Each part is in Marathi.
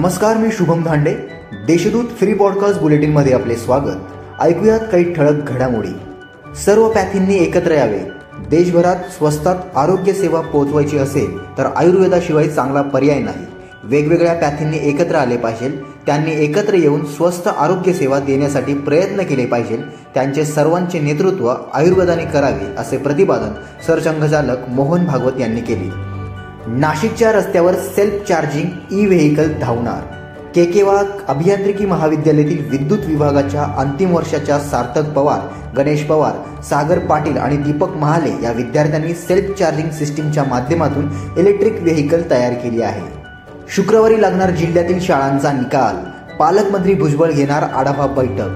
नमस्कार मी शुभम धांडे. देशदूत फ्री पॉडकास्ट बुलेटिनमध्ये आपले स्वागत. ऐकूयात काही ठळक घडामोडी. सर्व पॅथींनी एकत्र यावे. देशभरात स्वस्तात आरोग्य सेवा पोहोचवायची असेल तर आयुर्वेदाशिवाय चांगला पर्याय नाही. वेगवेगळ्या पॅथींनी एकत्र आले पाहिजे. त्यांनी एकत्र येऊन स्वस्त आरोग्य सेवा देण्यासाठी प्रयत्न केले पाहिजे. त्यांचे सर्वांचे नेतृत्व आयुर्वेदाने करावे असे प्रतिपादन सरसंघचालक मोहन भागवत यांनी केले. नाशिकच्या रस्त्यावर सेल्फ चार्जिंग ई व्हेकल धावणार. केकेवा अभियांत्रिकी महाविद्यालयातील विद्युत विभागाच्या अंतिम वर्षाच्या सार्थक पवार गणेश पवार सागर पाटील आणि दीपक महाले या विद्यार्थ्यांनी सेल्फ चार्जिंग सिस्टीमच्या माध्यमातून इलेक्ट्रिक व्हेकल तयार केली आहे. शुक्रवारी लागणार जिल्ह्यातील शाळांचा निकाल. पालकमंत्री भुजबळ घेणार आढावा बैठक.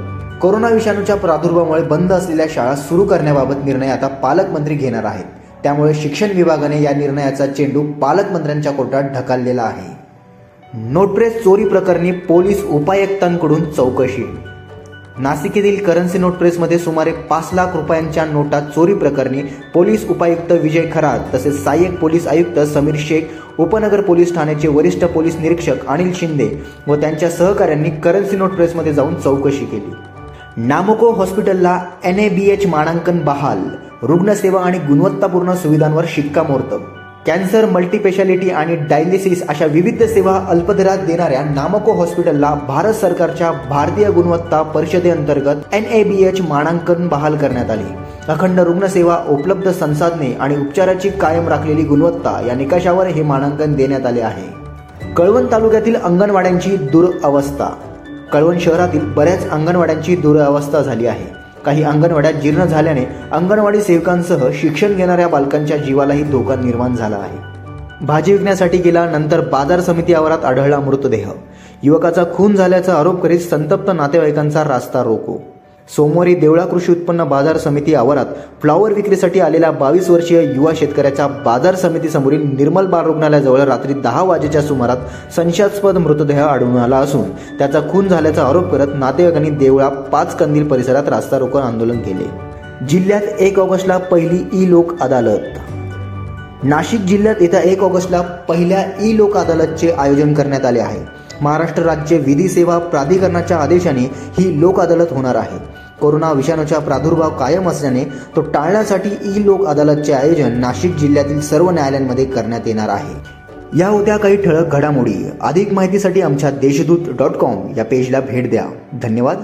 कोरोना विषाणूच्या प्रादुर्भावामुळे बंद असलेल्या शाळा सुरू करण्याबाबत निर्णय आता पालकमंत्री घेणार आहेत. त्यामुळे शिक्षण विभागाने या निर्णयाचा चेंडू पालकमंत्र्यांच्या कोर्टात ढकललेला आहे. नोटप्रेस चोरी प्रकरणी पोलीस उपायुक्तांकडून चौकशी. नाशिक येथील करन्सी नोट प्रेसमध्ये सुमारे पाच लाख रुपयांच्या नोटा चोरी प्रकरणी पोलीस उपायुक्त विजय खरात तसेच सहाय्यक पोलीस आयुक्त समीर शेख उपनगर पोलीस ठाण्याचे वरिष्ठ पोलीस निरीक्षक अनिल शिंदे व त्यांच्या सहकाऱ्यांनी करन्सी नोट प्रेसमध्ये जाऊन चौकशी केली. नामोको हॉस्पिटलला एन ए बी एच मानांकन बहाल. रुग्णसेवा आणि गुणवत्तापूर्ण सुविधांवर शिक्कामोर्तब. कॅन्सर मल्टीपेशालिटी आणि डायलिसिस अशा विविध सेवा अल्पदरात देणाऱ्या नामको हॉस्पिटलला भारत सरकारच्या भारतीय गुणवत्ता परिषदेअंतर्गत एन ए बी एच मानांकन बहाल करण्यात आले. अखंड रुग्णसेवा उपलब्ध संसाधने आणि उपचाराची कायम राखलेली गुणवत्ता या निकषावर हे मानांकन देण्यात आले आहे. कळवण तालुक्यातील अंगणवाड्यांची दुरअवस्था कळवण शहरातील बऱ्याच अंगणवाड्यांची दुरअवस्था झाली आहे. काही अंगणवाड्या जीर्ण झाल्याने अंगणवाडी सेवकांसह शिक्षण घेणाऱ्या बालकांच्या जीवालाही धोका निर्माण झाला आहे. भाजी विकण्यासाठी गेला नंतर बाजार समिती आवारात आढळला मृतदेह. युवकाचा खून झाल्याचा आरोप करीत संतप्त नातेवाईकांचा रास्ता रोको. सोमवारी देवळा कृषी उत्पन्न बाजार समिती आवारात फ्लॉवर विक्रीसाठी आलेल्या बावीस वर्षीय युवा शेतकऱ्याचा बाजार समितीसमोरील निर्मल बाल रुग्णालयाजवळ रात्री दहा वाजेच्या सुमारात संशयास्पद मृतदेह आढळून आला असून त्याचा खून झाल्याचा आरोप करत नातेवाईकांनी देवळा पाच कंदील परिसरात रास्ता रोको आंदोलन केले. जिल्ह्यात एक ऑगस्टला पहिली ई लोक अदालत. नाशिक जिल्ह्यात येत्या एक ऑगस्टला पहिल्या ई लोक अदालतचे आयोजन करण्यात आले आहे. महाराष्ट्र राज्य विधी सेवा प्राधिकरणाच्या आदेशाने ही लोक अदालत होणार आहे. कोरोना विषाणूचा प्रादुर्भाव कायम असल्याने तो टाळण्यासाठी ई लोक अदालतचे आयोजन नाशिक जिल्ह्यातील सर्व न्यायालयांमध्ये करण्यात येणार आहे. या होत्या काही ठळक घडामोडी. अधिक माहितीसाठी आमच्या देशदूत डॉट कॉम या पेजला भेट द्या. धन्यवाद.